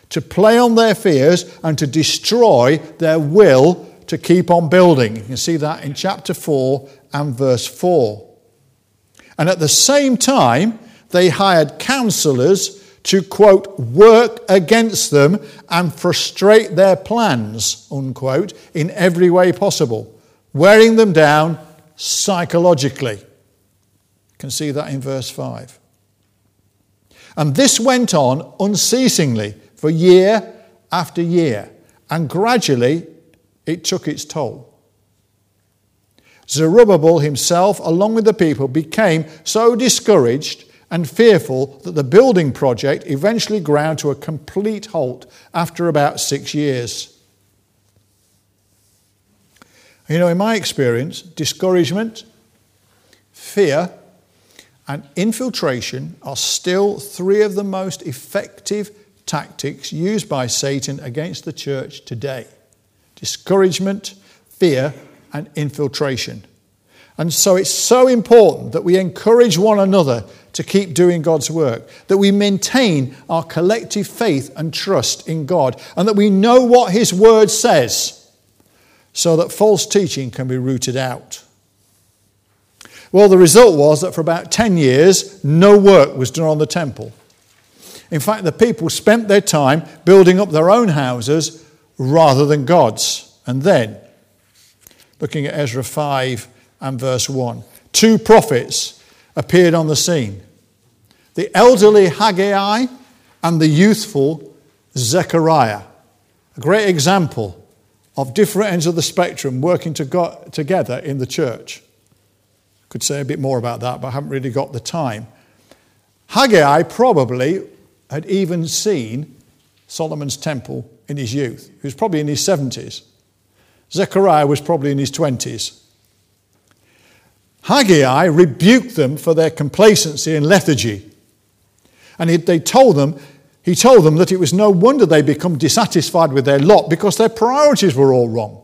Speaker 1: to play on their fears, and to destroy their will to keep on building. You can see that in chapter 4 and verse 4. And at the same time, they hired counselors to, quote, work against them and frustrate their plans, unquote, in every way possible, wearing them down psychologically. You can see that in verse 5. And this went on unceasingly for year after year, and gradually it took its toll. Zerubbabel himself, along with the people, became so discouraged and fearful that the building project eventually ground to a complete halt after about six years. You know, in my experience, discouragement, fear, and infiltration are still three of the most effective tactics used by Satan against the church today discouragement, fear, and infiltration. And so it's so important that we encourage one another to keep doing God's work, that we maintain our collective faith and trust in God, and that we know what His Word says so that false teaching can be rooted out. Well, the result was that for about 10 years, no work was done on the temple. In fact, the people spent their time building up their own houses rather than God's. And then, looking at Ezra 5 and verse 1. Two prophets appeared on the scene the elderly Haggai and the youthful Zechariah. A great example of different ends of the spectrum working to together in the church. Could say a bit more about that, but I haven't really got the time. Haggai probably had even seen Solomon's temple in his youth. He was probably in his 70s. Zechariah was probably in his 20s. Haggai rebuked them for their complacency and lethargy. And he, they told them, he told them that it was no wonder they become dissatisfied with their lot because their priorities were all wrong.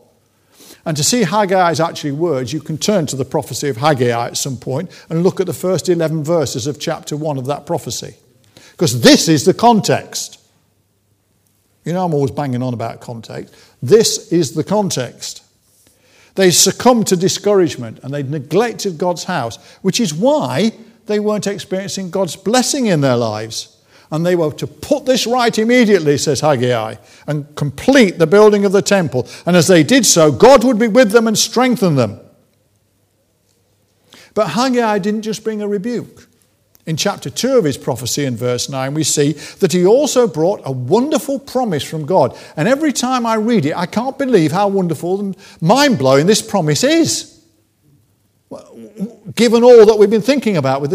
Speaker 1: And to see Haggai's actually words, you can turn to the prophecy of Haggai at some point and look at the first 11 verses of chapter 1 of that prophecy. Because this is the context. You know, I'm always banging on about context. This is the context. They succumbed to discouragement and they neglected God's house, which is why they weren't experiencing God's blessing in their lives. And they were to put this right immediately, says Haggai, and complete the building of the temple. And as they did so, God would be with them and strengthen them. But Haggai didn't just bring a rebuke. In chapter 2 of his prophecy in verse 9, we see that he also brought a wonderful promise from God. And every time I read it, I can't believe how wonderful and mind blowing this promise is, given all that we've been thinking about with